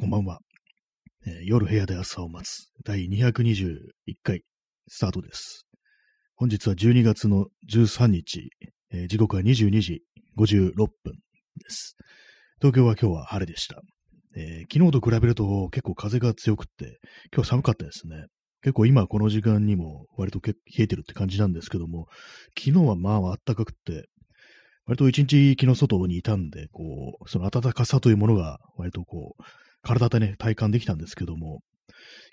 こんばんは、えー夜部屋で朝を待つ第221回スタートです。本日は12月の13日、えー時刻は22時56分です。東京は今日は晴れでした。えー昨日と比べると結構風が強くって、今日寒かったですね。結構今この時間にも割と冷えてるって感じなんですけども、昨日はまあ暖かくって、割と一日昨日外にいたんで、こう、その暖かさというものが割とこう、体でね、体感できたんですけども、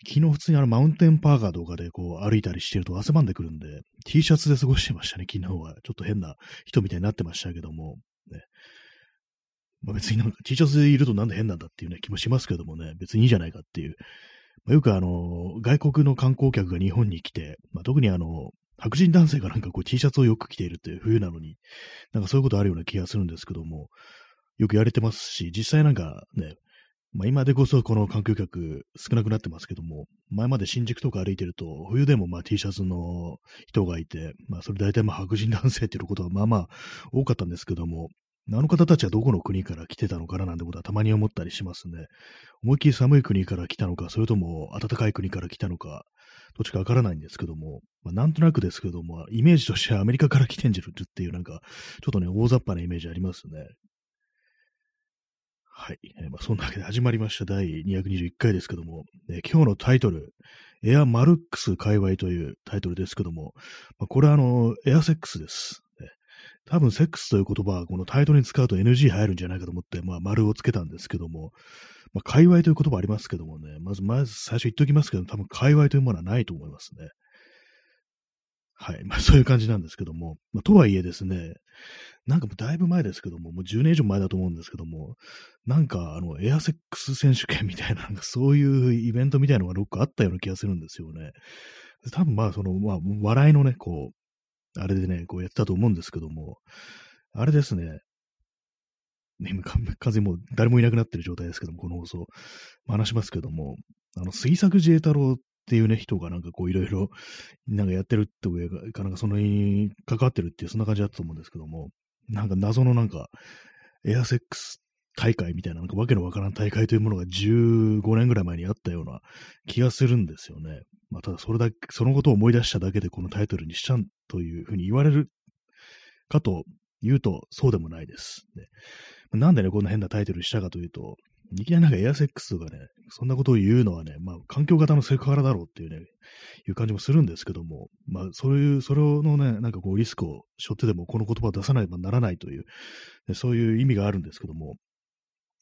昨日普通にあのマウンテンパーカーとかでこう歩いたりしてると汗ばんでくるんで、T シャツで過ごしてましたね、昨日は。ちょっと変な人みたいになってましたけども、ね。まあ別になんか T シャツでいるとなんで変なんだっていうね、気もしますけどもね、別にいいじゃないかっていう。まあ、よくあの、外国の観光客が日本に来て、まあ特にあの、白人男性がなんかこう T シャツをよく着ているっていう冬なのに、なんかそういうことあるような気がするんですけども、よくやれてますし、実際なんかね、まあ今でこそこの観光客少なくなってますけども、前まで新宿とか歩いてると、冬でもまあ T シャツの人がいて、まあそれ大体まあ白人男性っていうことはまあまあ多かったんですけども、あの方たちはどこの国から来てたのかななんてことはたまに思ったりしますね。思いっきり寒い国から来たのか、それとも暖かい国から来たのか、どっちかわからないんですけども、まあ、なんとなくですけども、イメージとしてはアメリカから来てんじるっていうなんか、ちょっとね、大雑把なイメージありますね。はい。えーまあ、そんなわけで始まりました第221回ですけども、えー今日のタイトル、エアマルックス界隈というタイトルですけども、まあ、これはあの、エアセックスです。多分セックスという言葉はこのタイトルに使うと NG 入るんじゃないかと思って、まあ、丸をつけたんですけども、まあ、界隈という言葉ありますけどもね、まず、まず最初言っておきますけど、多分界隈というものはないと思いますね。はい。まあ、そういう感じなんですけども、まあ、とはいえですね、なんかもうだいぶ前ですけども、もう10年以上前だと思うんですけども、なんかあの、エアセックス選手権みたいな、なんかそういうイベントみたいなのがどっかあったような気がするんですよね。多分まあ、その、まあ、笑いのね、こう、あれでね、こうやってたと思うんですけども、あれですね、ね、今完完全にもう誰もいなくなってる状態ですけども、この放送、まあ話しますけども、あの、杉作自衛太郎っていうね、人がなんかこういろいろ、なんかやってるっていうか、なんかそのに関わってるっていう、そんな感じだったと思うんですけども、なんか謎のなんか、エアセックス大会みたいな、なんかわけのわからん大会というものが15年ぐらい前にあったような気がするんですよね。まあ、ただそれだけ、そのことを思い出しただけでこのタイトルにしちゃうというふうに言われるかと言うと、そうでもないです。ねなんでね、こんな変なタイトルにしたかというと、いきなりなんかエアセックスとかね、そんなことを言うのはね、まあ、環境型のセクハラだろうっていうね、いう感じもするんですけども、まあ、そういう、それのね、なんかこう、リスクを背負ってでもこの言葉を出さないばならないという、そういう意味があるんですけども、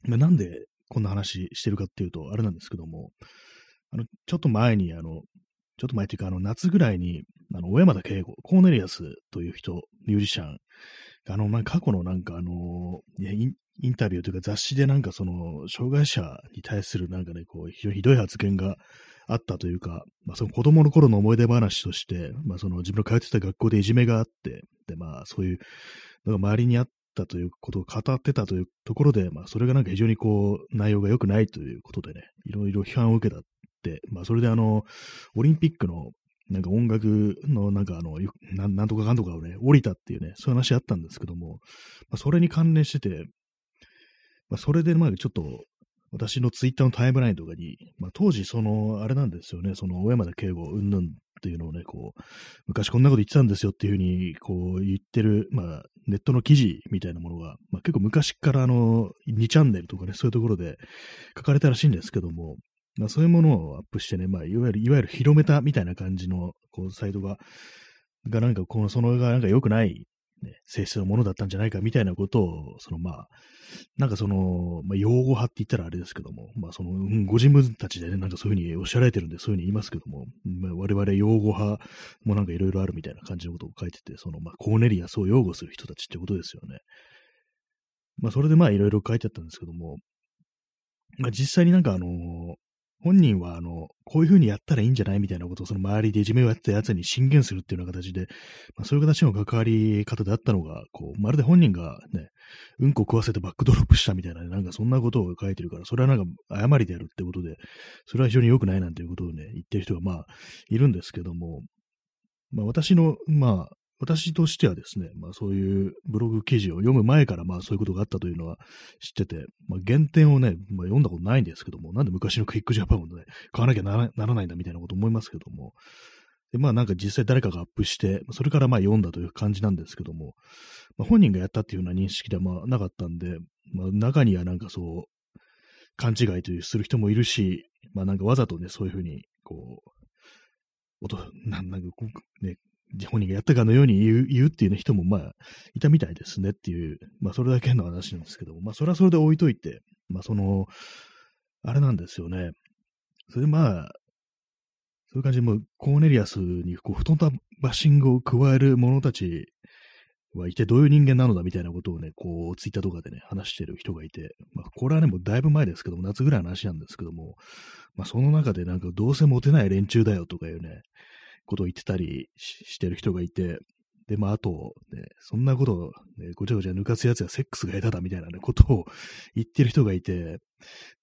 まあ、なんでこんな話してるかっていうと、あれなんですけども、あの、ちょっと前に、あの、ちょっと前っていうか、あの、夏ぐらいに、あの、小山田圭吾、コーネリアスという人、ミュージシャン、あの、まあ、過去のなんかあの、インタビューというか雑誌でなんかその、障害者に対するなんかね、こう、非常にひどい発言があったというか、まあ、その子供の頃の思い出話として、まあ、その自分の通ってた学校でいじめがあって、で、まあ、そういうのが周りにあったということを語ってたというところで、まあ、それがなんか非常にこう、内容が良くないということでね、いろいろ批判を受けた、まあ、それであの、オリンピックのなんか音楽のなんかあの、ななんとかかんとかをね、降りたっていうね、そういう話あったんですけども、まあ、それに関連してて、まあ、それでまあちょっと、私のツイッターのタイムラインとかに、まあ、当時その、あれなんですよね、その、小山田圭吾、うんぬんっていうのをね、こう、昔こんなこと言ってたんですよっていうふうに、こう言ってる、まあ、ネットの記事みたいなものが、まあ、結構昔からあの、2チャンネルとかね、そういうところで書かれたらしいんですけども、まあ、そういうものをアップしてね、まあ、いわゆる、いわゆる広めたみたいな感じの、こう、サイトが、がなんか、この、そのがなんか良くない、ね、性質のものだったんじゃないかみたいなことを、そのまあ、なんかその、まあ、用語派って言ったらあれですけども、まあその、うんご自分たちでね、なんかそういうふうにおっしゃられてるんで、そういうふうに言いますけども、まあ、我々用語派もなんかいろいろあるみたいな感じのことを書いてて、その、まあ、コーネリアスを擁護する人たちってことですよね。まあ、それでまあいろいろ書いてあったんですけども、まあ、実際になんかあの本人は、あの、こういう風にやったらいいんじゃないみたいなことを、その周りでいじめをやってた奴に進言するっていうような形で、まあ、そういう形の関わり方であったのが、こう、まるで本人がね、うんこ食わせてバックドロップしたみたいな、ね、なんかそんなことを書いてるから、それはなんか誤りであるってことで、それは非常に良くないなんていうことをね、言ってる人がまあ、いるんですけども、まあ私の、まあ、私としてはですね、まあそういうブログ記事を読む前からまあそういうことがあったというのは知ってて、まあ原点をね、まあ、読んだことないんですけども、なんで昔のクイックジャパンをね、買わなきゃならないんだみたいなこと思いますけども、で、まあなんか実際誰かがアップして、それからまあ読んだという感じなんですけども、まあ、本人がやったっていうような認識ではまあなかったんで、まあ中にはなんかそう、勘違いというする人もいるし、まあなんかわざとね、そういうふうに、こう、音、なんなんかこう、ね、本人がやったかのように言う言うっていう、ね、人もまあ、いたみたいですねっていう、まあそれだけの話なんですけども、まあそれはそれで置いといて、まあその、あれなんですよね。それまあ、そういう感じで、もうコーネリアスにこう、布団とバッシングを加える者たちは一体どういう人間なのだみたいなことをね、こう、ツイッターとかでね、話してる人がいて、まあ、これはね、もうだいぶ前ですけども、夏ぐらいの話なんですけども、まあ、その中でなんか、どうせモテない連中だよとかいうね、ことを言ってたりしてる人がいて、で、まあ、あと、ね、そんなことを、ね、ごちゃごちゃ抜かすやつはセックスが下手だみたいなね、ことを言ってる人がいて、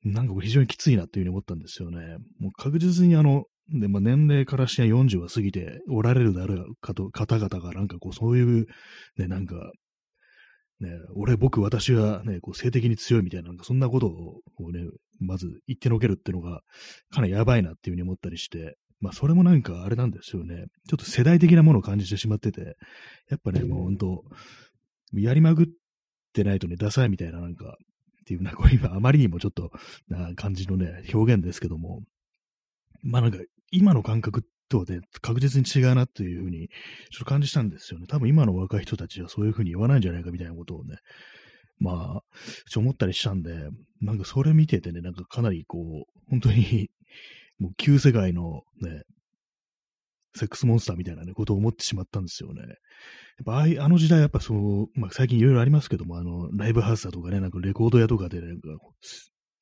なんか非常にきついなっていうふうに思ったんですよね。もう確実にあの、で、まあ、年齢からして40は過ぎておられるだろうかと、方々がなんかこう、そういう、ね、なんか、ね、俺、僕、私はね、こう、性的に強いみたいな、なんかそんなことを、こうね、まず言ってのけるっていうのが、かなりやばいなっていうふうに思ったりして、まあ、それもなんかあれなんですよね。ちょっと世代的なものを感じてしまってて、やっぱね、もう本当、やりまぐってないとね、ダサいみたいななんか、っていう、なんか今あまりにもちょっとな感じのね、表現ですけども、まあなんか今の感覚とはね、確実に違うなっていうふうに、ちょっと感じたんですよね。多分今の若い人たちはそういうふうに言わないんじゃないかみたいなことをね、まあ、ちょ思ったりしたんで、なんかそれ見ててね、なんかかなりこう、本当に、もう旧世界のね、セックスモンスターみたいなね、ことを思ってしまったんですよね。やっぱあの時代やっぱそう、まあ最近いろいろありますけども、あの、ライブハウスだとかね、なんかレコード屋とかで、ね、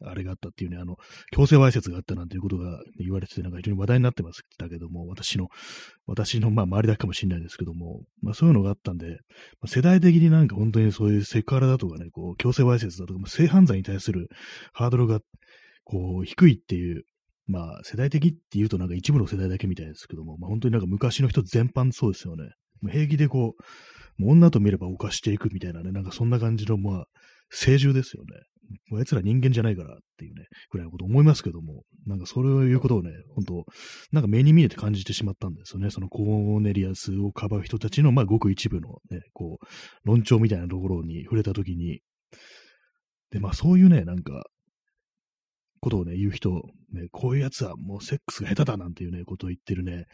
あれがあったっていうね、あの、強制わいせつがあったなんていうことが言われてて、なんか非常に話題になってましたけども、私の、私の、まあ、周りだけかもしれないですけども、まあ、そういうのがあったんで、まあ、世代的になんか本当にそういうセクハラだとかね、こう、強制わいせつだとか、性犯罪に対するハードルが、こう、低いっていう、まあ、世代的っていうとなんか一部の世代だけみたいですけども、まあ、本当になんか昔の人全般そうですよね。平気でこう、もう女と見れば犯していくみたいなね、なんかそんな感じの、まあ、聖獣ですよね。もう奴ら人間じゃないからっていうね、ぐらいのこと思いますけども、なんかそういうことをね、本当なんか目に見えて感じてしまったんですよね。そのコーネリアスをかばう人たちの、まあ、ごく一部のね、こう、論調みたいなところに触れたときに、で、まあそういうね、なんか、ことをね、言う人、ね、こういうやつはもうセックスが下手だなんていうね、ことを言ってるね、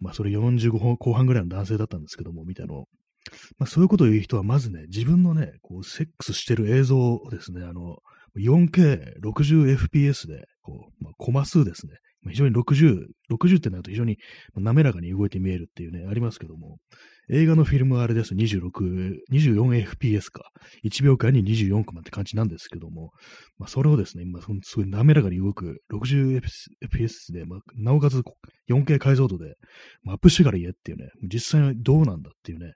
まあそれ45後半ぐらいの男性だったんですけども、みたいなまあ、そういうことを言う人は、まずね、自分のね、こう、セックスしてる映像をですね、あの、4K60fps で、こう、まあ、コマ数ですね。非常に60、60ってなると非常に滑らかに動いて見えるっていうね、ありますけども、映画のフィルムはあれです。26、24fps か。1秒間に24コマって感じなんですけども、まあ、それをですね、今、すごい滑らかに動く 60fps で、まあ、なおかつ 4K 解像度で、まあ、アップしてから言えっていうね、実際はどうなんだっていうね、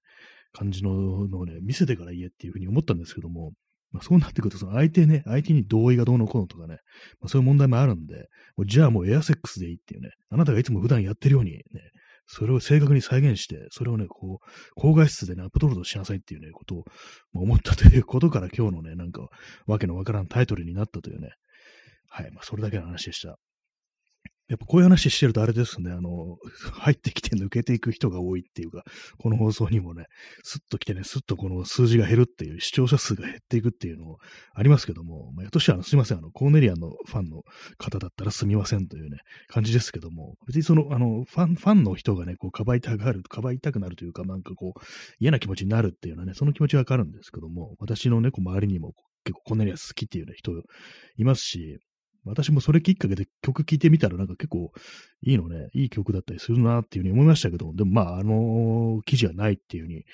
感じののをね、見せてから言えっていうふうに思ったんですけども、まあ、そうなってくると、その相手ね、相手に同意がどうのこうのとかね、まあ、そういう問題もあるんで、もうじゃあもうエアセックスでいいっていうね、あなたがいつも普段やってるようにね、それを正確に再現して、それをね、こう、高画質でね、アップロードしなさいっていうね、ことを、まあ、思ったということから今日のね、なんか、わけのわからんタイトルになったというね、はい、まあ、それだけの話でした。やっぱこういう話してるとあれですね、あの、入ってきて抜けていく人が多いっていうか、この放送にもね、スッと来てね、スッとこの数字が減るっていう、視聴者数が減っていくっていうのもありますけども、まあ、やとしてはすいません、あの、コーネリアンのファンの方だったらすみませんというね、感じですけども、別にその、あの、ファン、ファンの人がね、こう、かばいたがる、かばいたくなるというか、なんかこう、嫌な気持ちになるっていうのはね、その気持ちわかるんですけども、私のね、こう周りにも結構コーネリアン好きっていうね、人いますし、私もそれきっかけで曲聴いてみたらなんか結構いいのね、いい曲だったりするなっていうふうに思いましたけど、でもまああの記事はないっていうふうに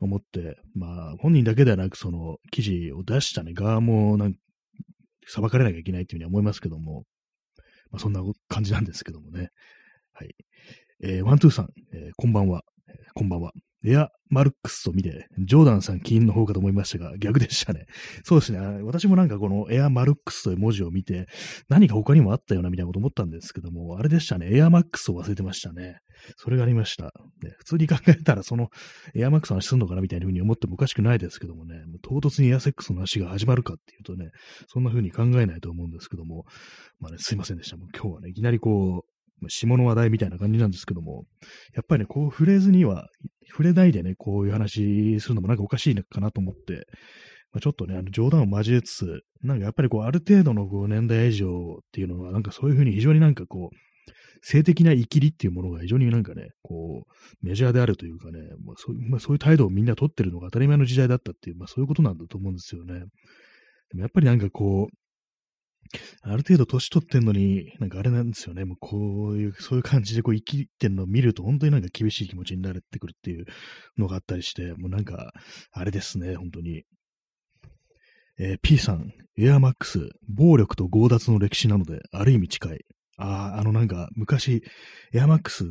思って、まあ本人だけではなくその記事を出したね側もなん裁かれなきゃいけないっていうふうに思いますけども、まあそんな感じなんですけどもね。はい。えー、ワントゥーさん、えー、こんばんは、こんばんは。エアマルックスと見て、ジョーダンさん金の方かと思いましたが、逆でしたね。そうですね。私もなんかこのエアマルックスという文字を見て、何か他にもあったようなみたいなこと思ったんですけども、あれでしたね。エアマックスを忘れてましたね。それがありました。ね、普通に考えたら、そのエアマックスの話すんのかなみたいな風に思ってもおかしくないですけどもね、もう唐突にエアセックスの話が始まるかっていうとね、そんな風に考えないと思うんですけども、まあね、すいませんでした。もう今日はね、いきなりこう、下の話題みたいな感じなんですけども、やっぱりね、こう触れずには、触れないでね、こういう話するのもなんかおかしいのかなと思って、まあ、ちょっとね、あの冗談を交えつつ、なんかやっぱりこう、ある程度のこう年代以上っていうのは、なんかそういうふうに非常になんかこう、性的な生きりっていうものが非常になんかね、こう、メジャーであるというかね、まあそうまあ、そういう態度をみんな取ってるのが当たり前の時代だったっていう、まあそういうことなんだと思うんですよね。でもやっぱりなんかこう、ある程度年取ってんのに、なんかあれなんですよね。もうこういう、そういう感じでこう生きてんのを見ると、本当になんか厳しい気持ちになれてくるっていうのがあったりして、もうなんか、あれですね、本当に。えー、P さん、エアマックス、暴力と強奪の歴史なので、ある意味近い。ああ、あのなんか、昔、エアマックス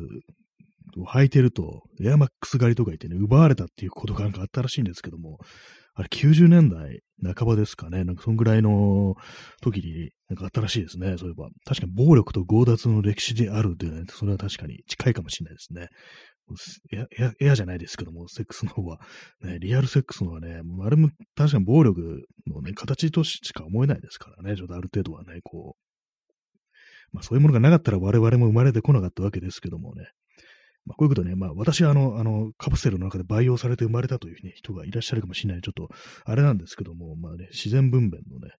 を履いてると、エアマックス狩りとか言ってね、奪われたっていうことがなんかあったらしいんですけども、あれ90年代半ばですかね、なんかそんぐらいの時になんかあったらしいですね、そういえば。確かに暴力と強奪の歴史であるっていうね、それは確かに近いかもしれないですね。エアエアじゃないですけども、セックスの方は、ね、リアルセックスの方はね、あれも確かに暴力のね、形としか思えないですからね、ちょっとある程度はね、こう、まあそういうものがなかったら我々も生まれてこなかったわけですけどもね。まあこういうことね、まあ私はあの、あの、カプセルの中で培養されて生まれたという、ね、人がいらっしゃるかもしれない。ちょっと、あれなんですけども、まあね、自然分娩のね、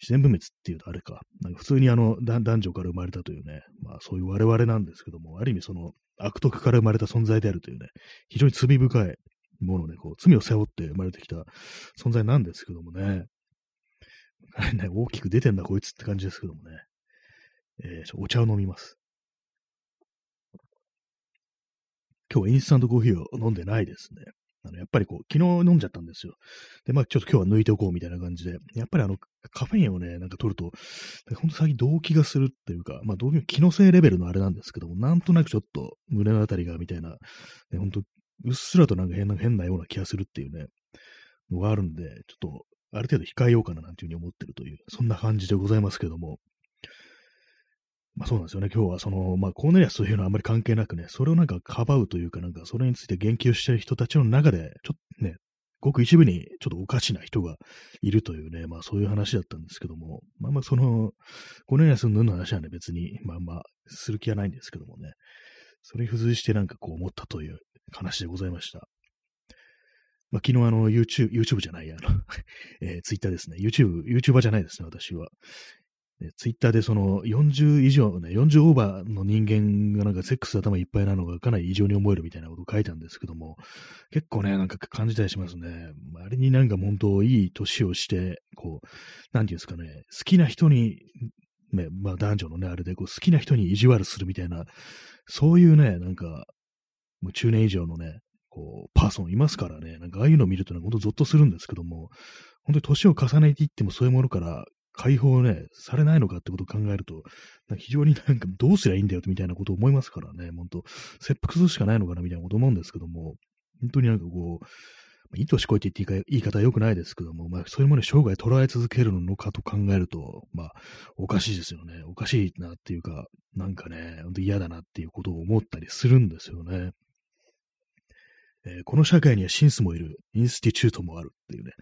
自然分滅っていうとあれか、なんか普通にあの、男女から生まれたというね、まあそういう我々なんですけども、ある意味その、悪徳から生まれた存在であるというね、非常に罪深いものね、こう、罪を背負って生まれてきた存在なんですけどもね、ね、大きく出てんだこいつって感じですけどもね。えー、お茶を飲みます。今日はインスタントコーヒーを飲んでないですね。あのやっぱりこう、昨日飲んじゃったんですよ。で、まあちょっと今日は抜いておこうみたいな感じで、やっぱりあの、カフェインをね、なんか取ると、ほんと最近動悸がするっていうか、まあ動悸気のせいレベルのあれなんですけども、なんとなくちょっと胸のあたりがみたいな、ね、ほんと、うっすらとなんか変な変なような気がするっていうね、のがあるんで、ちょっと、ある程度控えようかななんていうふうに思ってるという、そんな感じでございますけども、まあそうなんですよね。今日はその、まあコーネリアスというのはあまり関係なくね、それをなんかかばうというかなんかそれについて言及している人たちの中で、ちょっとね、ごく一部にちょっとおかしな人がいるというね、まあそういう話だったんですけども、まあまあその、コーネリアスの話はね、別に、まあまあ、する気はないんですけどもね、それに付随してなんかこう思ったという話でございました。まあ、昨日あの YouTube、YouTube じゃないや、あの えー、Twitter ですね。YouTube、YouTuber じゃないですね、私は。ツイッターでその40以上ね、40オーバーの人間がなんかセックス頭いっぱいなのがかなり異常に思えるみたいなことを書いたんですけども、結構ね、なんか感じたりしますね。あれになんか本当いい年をして、こう、なんていうんですかね、好きな人に、ね、まあ男女のね、あれでこう好きな人に意地悪するみたいな、そういうね、なんか、もう中年以上のね、こう、パーソンいますからね、なんかああいうのを見るとね、ほんとゾッとするんですけども、本当に年を重ねていってもそういうものから解放ね、されないのかってことを考えると、非常になんかどうすりゃいいんだよみたいなことを思いますからね、本当切腹するしかないのかなみたいなこと思うんですけども、本当になんかこう、意図しこいて言って言い方は良くないですけども、まあ、そういうものを生涯捉え続けるのかと考えると、まあ、おかしいですよね。おかしいなっていうか、なんかね、本当嫌だなっていうことを思ったりするんですよね。えー、この社会にはシンスもいる、インスティチュートもあるっていうね、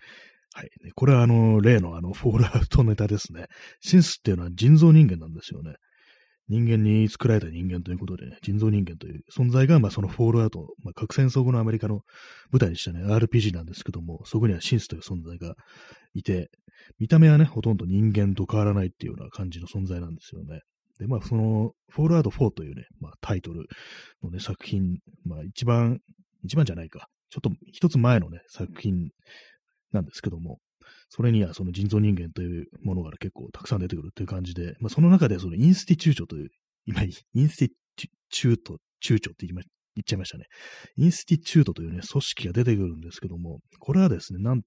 はい。これはあの、例のあの、フォールアウトネタですね。シンスっていうのは人造人間なんですよね。人間に作られた人間ということで、ね、人造人間という存在が、まあ、そのフォールアウト、まあ、核戦争後のアメリカの舞台にしたね、RPG なんですけども、そこにはシンスという存在がいて、見た目はね、ほとんど人間と変わらないっていうような感じの存在なんですよね。で、まあ、その、フォールアウト4というね、まあ、タイトルのね、作品、まあ、一番、一番じゃないか。ちょっと一つ前のね、作品なんですけども、それにはその人造人間というものが結構たくさん出てくるという感じで、まあ、その中でそのインスティチューチョという、今、インスティチュート、チューチョって言い言っちゃいましたね。インスティチュートというね、組織が出てくるんですけども、これはですね、何、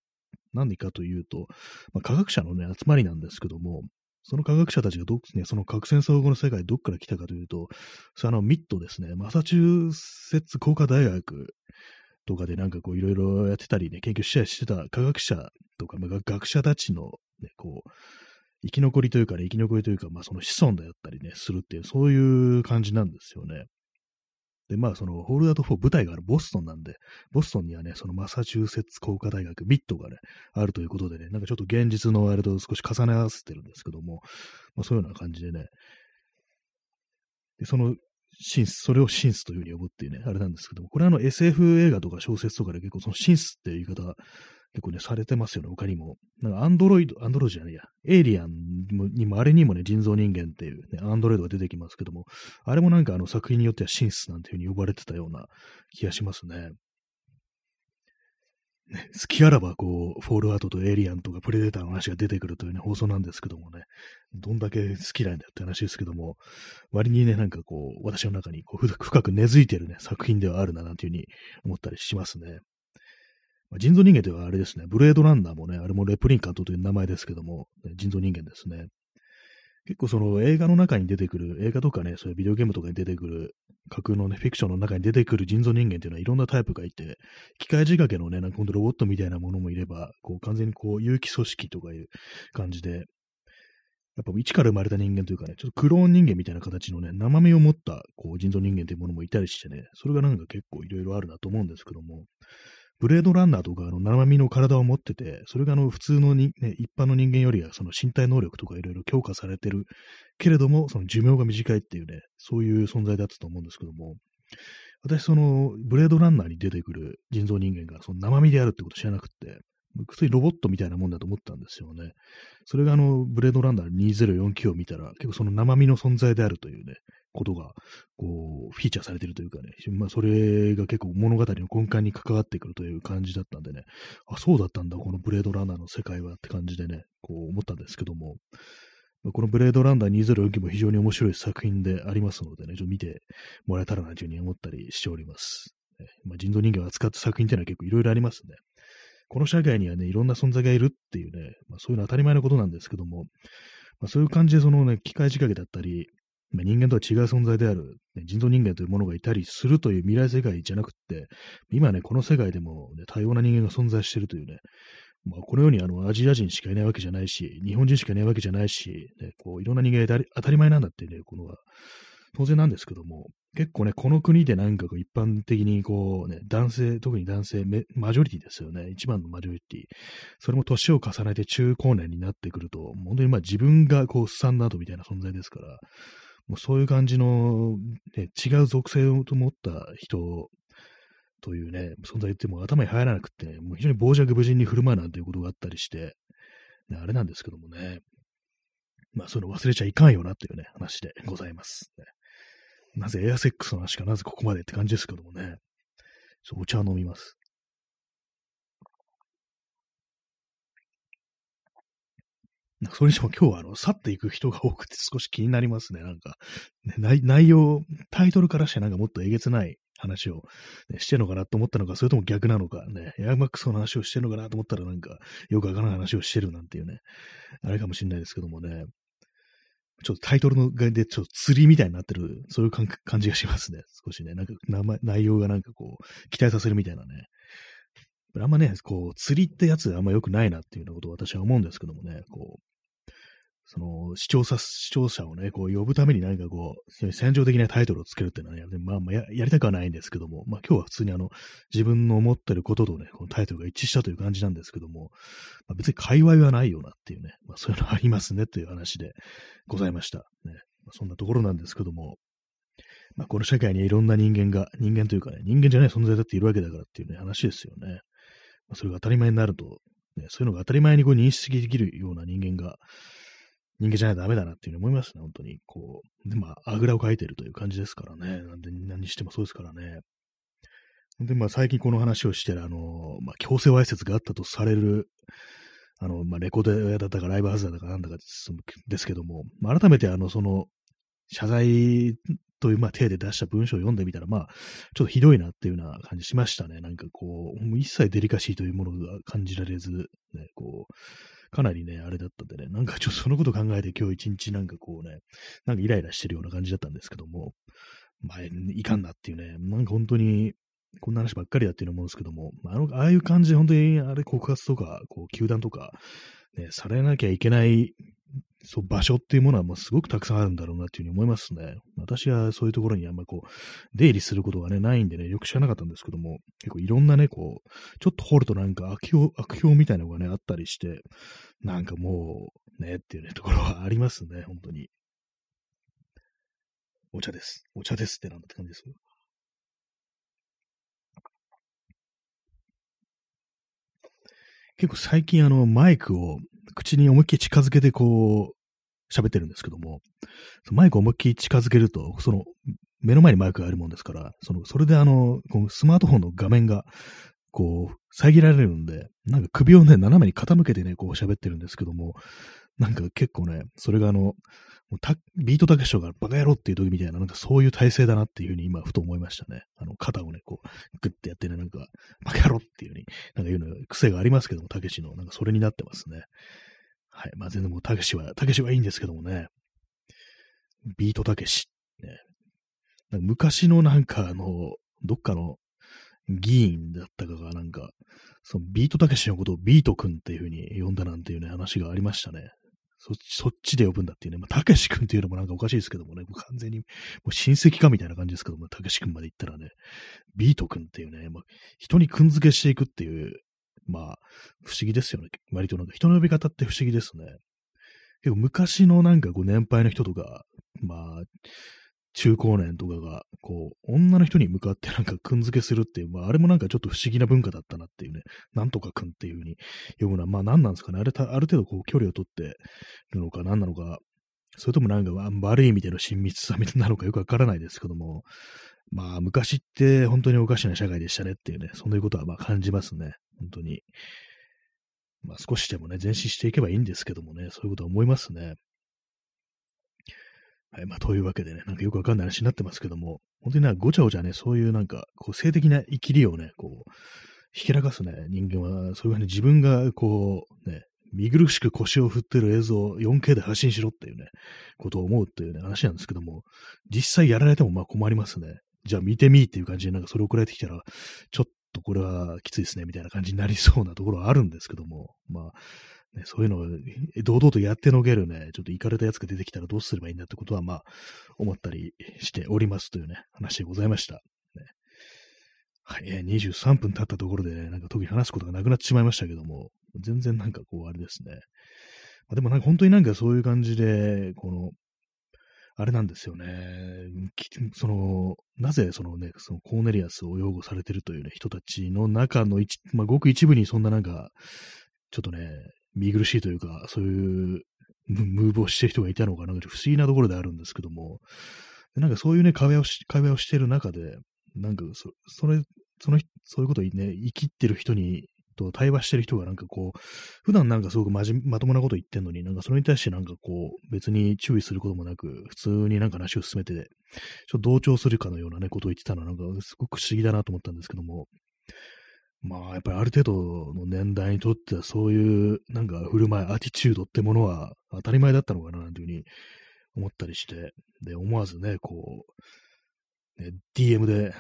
何かというと、まあ、科学者のね、集まりなんですけども、その科学者たちがど、ね、その核戦争後の世界どっから来たかというと、そのミッドですね、マサチューセッツ工科大学とかでなんかこういろいろやってたりね、研究したりしてた科学者とか、まあ、学者たちのね、こう、生き残りというかね、生き残りというか、まあその子孫であったりね、するっていう、そういう感じなんですよね。で、まあ、その、ホールアウト4舞台があるボストンなんで、ボストンにはね、そのマサチューセッツ工科大学、ミットがね、あるということでね、なんかちょっと現実のあれと少し重ね合わせてるんですけども、まあ、そういうような感じでね、でその、シンス、それをシンスというふうに呼ぶっていうね、あれなんですけども、これはあの SF 映画とか小説とかで結構そのシンスっていう言い方結構ね、されてますよね、他にも。なんか、アンドロイド、アンドロイドじゃないや、エイリアンにも、あれにもね、人造人間っていうね、アンドロイドが出てきますけども、あれもなんかあの作品によってはシンスなんていうふうに呼ばれてたような気がしますね。ね、好きあらば、こう、フォールアウトとエイリアンとかプレデターの話が出てくるというね、放送なんですけどもね、どんだけ好きなんだよって話ですけども、割にね、なんかこう、私の中にこう深く根付いてるね、作品ではあるな、なんていう風に思ったりしますね。まあ、人造人間ではあれですね、ブレードランナーもね、あれもレプリンカントという名前ですけども、人造人間ですね。結構その映画の中に出てくる、映画とかね、そういうビデオゲームとかに出てくる、架空のね、フィクションの中に出てくる人造人間っていうのはいろんなタイプがいて、機械仕掛けのね、なんかほんとロボットみたいなものもいれば、こう完全にこう有機組織とかいう感じで、やっぱ一から生まれた人間というかね、ちょっとクローン人間みたいな形のね、生身を持ったこう人造人間というものもいたりしてね、それがなんか結構いろいろあるなと思うんですけども、ブレードランナーとか、あの、生身の体を持ってて、それがあの、普通の、ね、一般の人間よりは、その身体能力とかいろいろ強化されてるけれども、その寿命が短いっていうね、そういう存在だったと思うんですけども、私、その、ブレードランナーに出てくる人造人間が、その生身であるってこと知らなくて、普通にロボットみたいなもんだと思ったんですよね。それがあの、ブレードランナー2049を見たら、結構その生身の存在であるというね、ことが、こう、フィーチャーされてるというかね、まあ、それが結構物語の根幹に関わってくるという感じだったんでね、あ、そうだったんだ、このブレードランナーの世界はって感じでね、こう思ったんですけども、このブレードランナー2049も非常に面白い作品でありますのでね、ちょっと見てもらえたらなというふうに思ったりしております。まあ、人造人間を扱った作品っていうのは結構いろいろありますね。この社会にはね、いろんな存在がいるっていうね、まあ、そういうのは当たり前のことなんですけども、まあ、そういう感じでそのね、機械仕掛けだったり、ま、人間とは違う存在である、ね、人造人間というものがいたりするという未来世界じゃなくって、今ね、この世界でも、ね、多様な人間が存在しているというね、まあ、このようにあのアジア人しかいないわけじゃないし、日本人しかいないわけじゃないし、ね、こういろんな人間が当たり前なんだっていうね、このは当然なんですけども、結構ね、この国でなんかこう一般的にこうね、男性、特に男性、マジョリティですよね。一番のマジョリティ。それも年を重ねて中高年になってくると、本当にまあ自分がこうスタンダードみたいな存在ですから、もうそういう感じの、ね、違う属性を持った人というね、存在ってもう頭に入らなくて、ね、もう非常に傍若無人に振る舞うなんていうことがあったりして、ね、あれなんですけどもね、まあそういうの忘れちゃいかんよなというね、話でございます、ね。なぜエアセックスの話か、なぜここまでって感じですけどもね、お茶飲みます。それにしても今日はあの、去っていく人が多くて少し気になりますね。なんか、ね、内容、タイトルからしてなんかもっとえげつない話を、ね、してるのかなと思ったのか、それとも逆なのか、ね、エアマックスの話をしてるのかなと思ったらなんか、よくわからない話をしてるなんていうね、あれかもしれないですけどもね、ちょっとタイトルのでちょっと釣りみたいになってる、そういう感じがしますね。少しね、なんか名前内容がなんかこう、期待させるみたいなね。あんまね、こう、釣りってやつあんま良くないなっていうようなことを私は思うんですけどもね、こう、その、視聴者、視聴者をね、こう呼ぶために何かこう、戦場的なタイトルをつけるっていうのはね、まあまあややりたくはないんですけども、まあ今日は普通にあの、自分の思ってることとね、このタイトルが一致したという感じなんですけども、まあ、別に界隈はないよなっていうね、まあそういうのありますねという話でございました。ね。まあ、そんなところなんですけども、まあこの社会にいろんな人間が、人間というかね、人間じゃない存在だっているわけだからっていうね、話ですよね。まあ、それが当たり前になると、ね、そういうのが当たり前にこう認識できるような人間が、人間じゃないとダメだなっていうふうに思いますね、本当に。こう、で、まあ、あぐらをかいてるという感じですからね。なんで、何してもそうですからね。で、まあ、最近この話をしてる、あの、まあ、強制わいせつがあったとされる、あの、まあ、レコード屋だったかライブハウスだったかなんだかですけども、まあ、改めてあの、その、謝罪という、まあ、手で出した文章を読んでみたら、まあ、ちょっとひどいなっていうような感じしましたね。なんかこう、一切デリカシーというものが感じられず、ね、こう、かなりね、あれだったんでね、なんかちょっとそのこと考えて今日一日なんかこうね、なんかイライラしてるような感じだったんですけども、まあ、いかんなっていうね、なんか本当に、こんな話ばっかりだっていうの思うんですけども、あの、ああいう感じで本当に、あれ告発とか、こう、球団とか、ね、されなきゃいけないそう場所っていうものはもうすごくたくさんあるんだろうなっていうふうに思いますね。私はそういうところにあんまこう、出入りすることがね、ないんでね、よく知らなかったんですけども、結構いろんなね、こう、ちょっと掘るとなんか悪評、悪評みたいなのがね、あったりして、なんかもう、ね、っていうね、ところはありますね、本当に。お茶です。お茶ですってなんだって感じですよ。結構最近あのマイクを口に思いっきり近づけてこう喋ってるんですけども、マイクを思いっきり近づけると、その目の前にマイクがあるもんですから、そのそれであの、このスマートフォンの画面がこう遮られるんで、なんか首をね、斜めに傾けてね、こう喋ってるんですけども、なんか結構ね、それがあの、もうビートたけしがバカ野郎っていう時みたいな、なんかそういう体勢だなっていうふうに今、ふと思いましたね。あの、肩をね、こう、グッてやってね、なんか、バカ野郎っていうふうに、なんか言うの、癖がありますけども、たけしの、なんかそれになってますね。はい。まあ全然もう、たけしは、たけしはいいんですけどもね。ビートたけし。ね。なんか昔のなんかあの、どっかの議員だったかがなんか、そのビートたけしのことをビートくんっていう風に呼んだなんていうね、話がありましたね。そそっちで呼ぶんだっていうね。まあ、たけし君っていうのもなんかおかしいですけどもね、もう完全に、もう親戚かみたいな感じですけども、たけし君まで行ったらね、ビート君っていうね、まあ、人にくんづけしていくっていう、まあ、不思議ですよね。割となんか人の呼び方って不思議ですね。結構昔のなんかご年配の人とか、まあ、中高年とかが、こう、女の人に向かってなんかくんづけするっていう、まあ、あれもなんかちょっと不思議な文化だったなっていうね、なんとかくんっていう風に呼ぶのは、まあ何なんですかね。あれた、ある程度こう距離を取ってるのか何なのか、それともなんか悪い意味での親密さみたいなのかよくわからないですけども、まあ昔って本当におかしな社会でしたねっていうね、そういうことはまあ感じますね。本当に。まあ少しでもね、前進していけばいいんですけどもね、そういうことは思いますね。はい。まあ、というわけでね、なんかよくわかんない話になってますけども、本当になごちゃごちゃね、そういうなんか、こう、性的な生きりをね、こう、ひけらかすね、人間は、そういうふうに自分が、こう、ね、見苦しく腰を振ってる映像を 4K で発信しろっていうね、ことを思うっていうね、話なんですけども、実際やられてもまあ困りますね。じゃあ見てみーっていう感じでなんかそれ送られてきたら、ちょっとこれはきついですね、みたいな感じになりそうなところはあるんですけども、まあ、ね、そういうのを堂々とやってのけるね、ちょっと行かれたやつが出てきたらどうすればいいんだってことは、まあ、思ったりしておりますというね、話でございました。ね、はい、え、23分経ったところでね、なんか特に話すことがなくなってしまいましたけども、全然なんかこう、あれですね。まあ、でもなんか本当になんかそういう感じで、この、あれなんですよね。その、なぜそのね、そのコーネリアスを擁護されてるというね、人たちの中の一、まあ、ごく一部にそんななんか、ちょっとね、見苦しいというか、そういうムーブをしている人がいたのかな、不思議なところであるんですけども、なんかそういうね、会話をし、会話をしている中で、なんかそ、それ、その、そういうことをね、生きってる人に、と対話してる人がなんかこう、普段なんかすごくまじまともなこと言ってんのに、なんかそれに対してなんかこう、別に注意することもなく、普通になんか話を進めて、ちょっと同調するかのようなね、ことを言ってたのはなんかすごく不思議だなと思ったんですけども、まあ、やっぱりある程度の年代にとってはそういうなんか振る舞い、アティチュードってものは当たり前だったのかななんていうふうに思ったりして、で、思わずね、こう、ね、DM で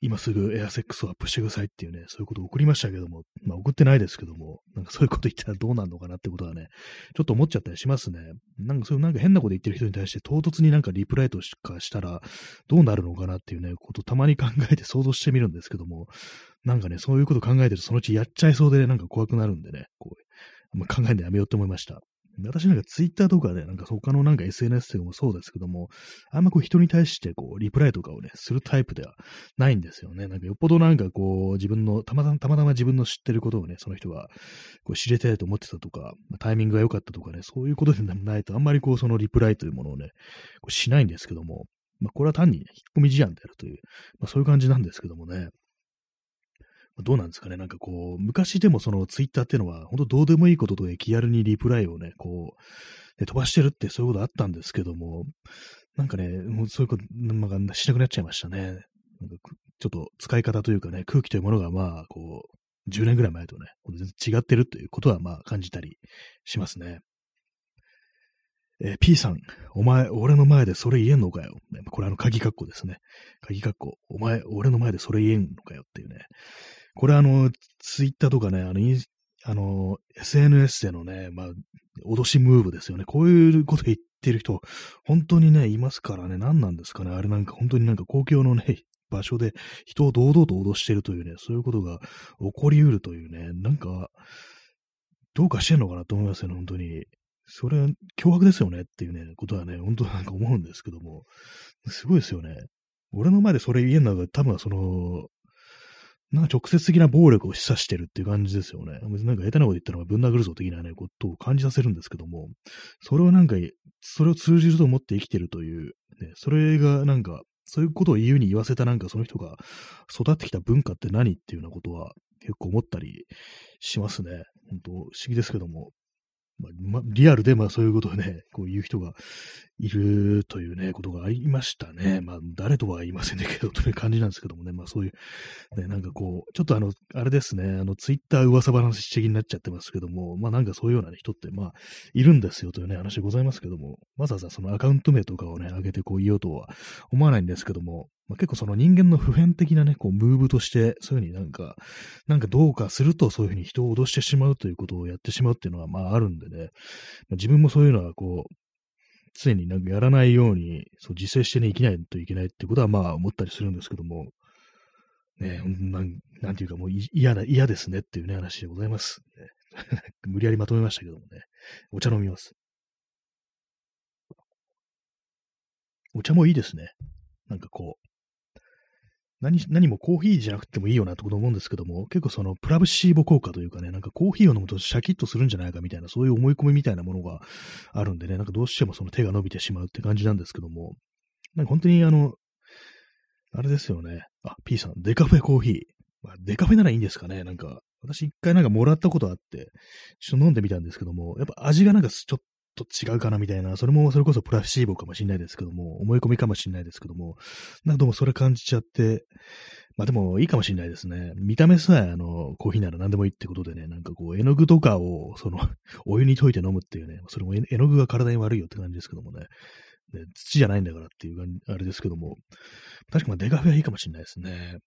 今すぐエアセックスをアップしてくださいっていうね、そういうことを送りましたけども、まあ送ってないですけども、なんかそういうこと言ったらどうなるのかなってことはね、ちょっと思っちゃったりしますね。なんかそういうなんか変なこと言ってる人に対して唐突になんかリプライとかしたらどうなるのかなっていうね、ことたまに考えて想像してみるんですけども、なんかね、そういうこと考えてるとそのうちやっちゃいそうで、ね、なんか怖くなるんでね、こう、まあ、考えるのやめようって思いました。私なんかツイッターとかで、なんか他のなんか SNS とかもそうですけども、あんまこう人に対してこう、リプライとかをね、するタイプではないんですよね。なんかよっぽどなんかこう、自分の、たまたまたまたま自分の知ってることをね、その人がこう知れたいと思ってたとか、タイミングが良かったとかね、そういうことでないと、あんまりこう、そのリプライというものをね、こうしないんですけども、まあこれは単に、ね、引っ込み思案であるという、まあそういう感じなんですけどもね。どうなんですかね？なんかこう、昔でもそのツイッターっていうのは、本当どうでもいいことと気軽にリプライをね、こう、ね、飛ばしてるってそういうことあったんですけども、なんかね、もうそういうこと、なんかしなくなっちゃいましたね。なんかちょっと使い方というかね、空気というものがまあ、こう、10年ぐらい前とね、全然違ってるということはまあ感じたりしますね。えー、P さん、お前、俺の前でそれ言えんのかよ。これあの、鍵括弧ですね。鍵括弧、お前、俺の前でそれ言えんのかよっていうね。これあの、ツイッターとかね、あの、あの、SNS でのね、まあ、脅しムーブですよね。こういうこと言ってる人、本当にね、いますからね、何なんですかね。あれなんか本当になんか公共のね、場所で人を堂々と脅してるというね、そういうことが起こりうるというね、なんか、どうかしてんのかなと思いますよね、本当に。それは脅迫ですよねっていうね、ことはね、本当なんか思うんですけども、すごいですよね。俺の前でそれ言えんのは多分その、なんか直接的な暴力を示唆してるっていう感じですよね。なんか下手なこと言ったらぶん殴るぞ的なね、ことを感じさせるんですけども、それはなんか、それを通じると思って生きてるという、ね、それがなんか、そういうことを言うに言わせたなんかその人が育ってきた文化って何っていうようなことは結構思ったりしますね。本当不思議ですけども。まあ、リアルで、まあそういうことをね、こう言う人がいるというね、ことがありましたね。まあ誰とは言いませんけど、という感じなんですけどもね、まあそういう、ね、なんかこう、ちょっとあの、あれですね、あの、ツイッター噂話的になっちゃってますけども、まあなんかそういうような、人って、まあ、いるんですよというね、話でございますけども、わざわざそのアカウント名とかをね、上げてこう言おうとは思わないんですけども、まあ、結構その人間の普遍的なね、こう、ムーブとして、そういうふうになんか、なんかどうかすると、そういうふうに人を脅してしまうということをやってしまうっていうのは、まああるんでね、ま、自分もそういうのは、こう、常になんかやらないように、そう、自制してね、生きないといけないってことは、まあ思ったりするんですけども、ね、なん、なんていうかもう嫌だ、嫌ですねっていうね、話でございます。無理やりまとめましたけどもね、お茶飲みます。お茶もいいですね。なんかこう、何、何もコーヒーじゃなくてもいいよなってこと思うんですけども、結構そのプラブシーボ効果というかね、なんかコーヒーを飲むとシャキッとするんじゃないかみたいな、そういう思い込みみたいなものがあるんでね、なんかどうしてもその手が伸びてしまうって感じなんですけども、なんか本当にあの、あれですよね。あ、P さん、デカフェコーヒー。まあ、デカフェならいいんですかね。なんか、私一回なんかもらったことあって、ちょっと飲んでみたんですけども、やっぱ味がなんかちょっとょっと違うかなみたいな、それもそれこそプラシーボかもしれないですけども、思い込みかもしれないですけども、なんかどうもそれ感じちゃって、まあでもいいかもしれないですね。見た目さえあの、コーヒーなら何でもいいってことでね、なんかこう、絵の具とかを、その、お湯に溶いて飲むっていうね、それも絵の具が体に悪いよって感じですけどもね、ね土じゃないんだからっていう感じあれですけども、確かまあデカフェはいいかもしれないですね。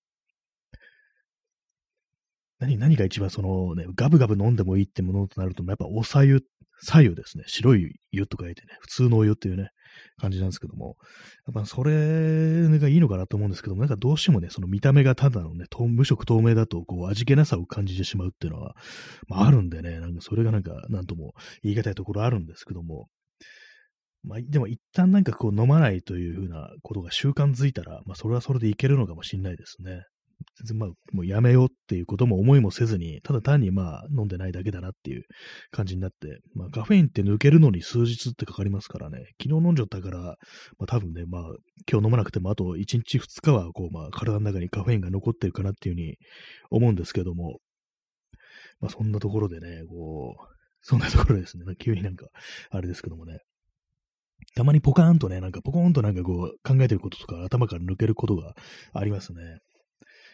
何、何が一番そのね、ガブガブ飲んでもいいってものとなると、やっぱおさゆ左右ですね。白い湯と書いてね、普通のお湯っていうね、感じなんですけども、やっぱそれがいいのかなと思うんですけども、なんかどうしてもね、その見た目がただのね、無色透明だと、こう、味気なさを感じてしまうっていうのは、まああるんでね、なんかそれがなんか、なんとも言い難いところあるんですけども、まあ、でも一旦なんかこう飲まないというふうなことが習慣づいたら、まあそれはそれでいけるのかもしれないですね。全然まあ、もうやめようっていうことも思いもせずに、ただ単にまあ、飲んでないだけだなっていう感じになって、まあ、カフェインって抜けるのに数日ってかかりますからね、昨日飲んじゃったから、まあ多分ね、まあ、今日飲まなくてもあと1日2日は、こう、まあ、体の中にカフェインが残ってるかなっていうふうに思うんですけども、まあ、そんなところでね、こう、そんなところですね、急になんか、あれですけどもね、たまにポカーンとね、なんかポコーンとなんかこう考えてることとか頭から抜けることがありますね。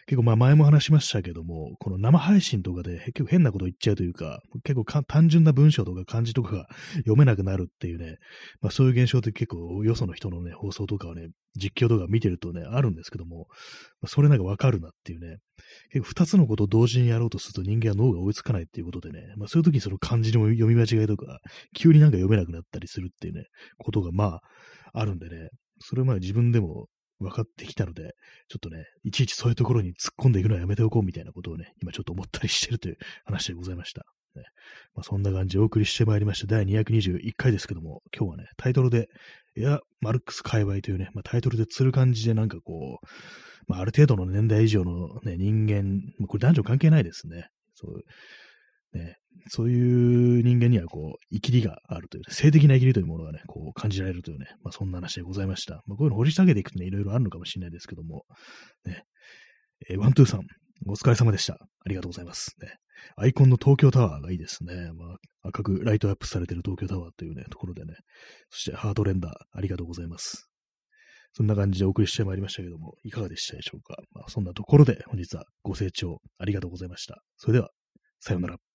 結構まあ前も話しましたけども、この生配信とかで結構変なこと言っちゃうというか、結構単純な文章とか漢字とかが 読めなくなるっていうね、まあそういう現象って結構よその人のね、放送とかをね、実況とか見てるとね、あるんですけども、まあ、それなんかわかるなっていうね、結構二つのことを同時にやろうとすると人間は脳が追いつかないっていうことでね、まあそういう時にその漢字の読み間違いとか、急になんか読めなくなったりするっていうね、ことがまああるんでね、それまで自分でも分かってきたので、ちょっとね、いちいちそういうところに突っ込んでいくのはやめておこうみたいなことをね、今ちょっと思ったりしてるという話でございました。ねまあ、そんな感じでお送りしてまいりました。第221回ですけども、今日はね、タイトルで、エア・マルクス界隈というね、まあ、タイトルで釣る感じでなんかこう、まあ、ある程度の年代以上の、ね、人間、これ男女関係ないですね。そう、ね、そういう人間にはこう、生きりがあるという、性的な生きりというものがね、こう感じられるというね、まあそんな話でございました。まあこういうの掘り下げていくとね、いろいろあるのかもしれないですけども、ね、えー、ワントゥーさん、お疲れ様でした。ありがとうございます。ね、アイコンの東京タワーがいいですね。まあ、赤くライトアップされてる東京タワーというね、ところでね、そしてハートレンダー、ありがとうございます。そんな感じでお送りしてまいりましたけども、いかがでしたでしょうか。まあ、そんなところで本日はご清聴ありがとうございました。それでは、さようなら。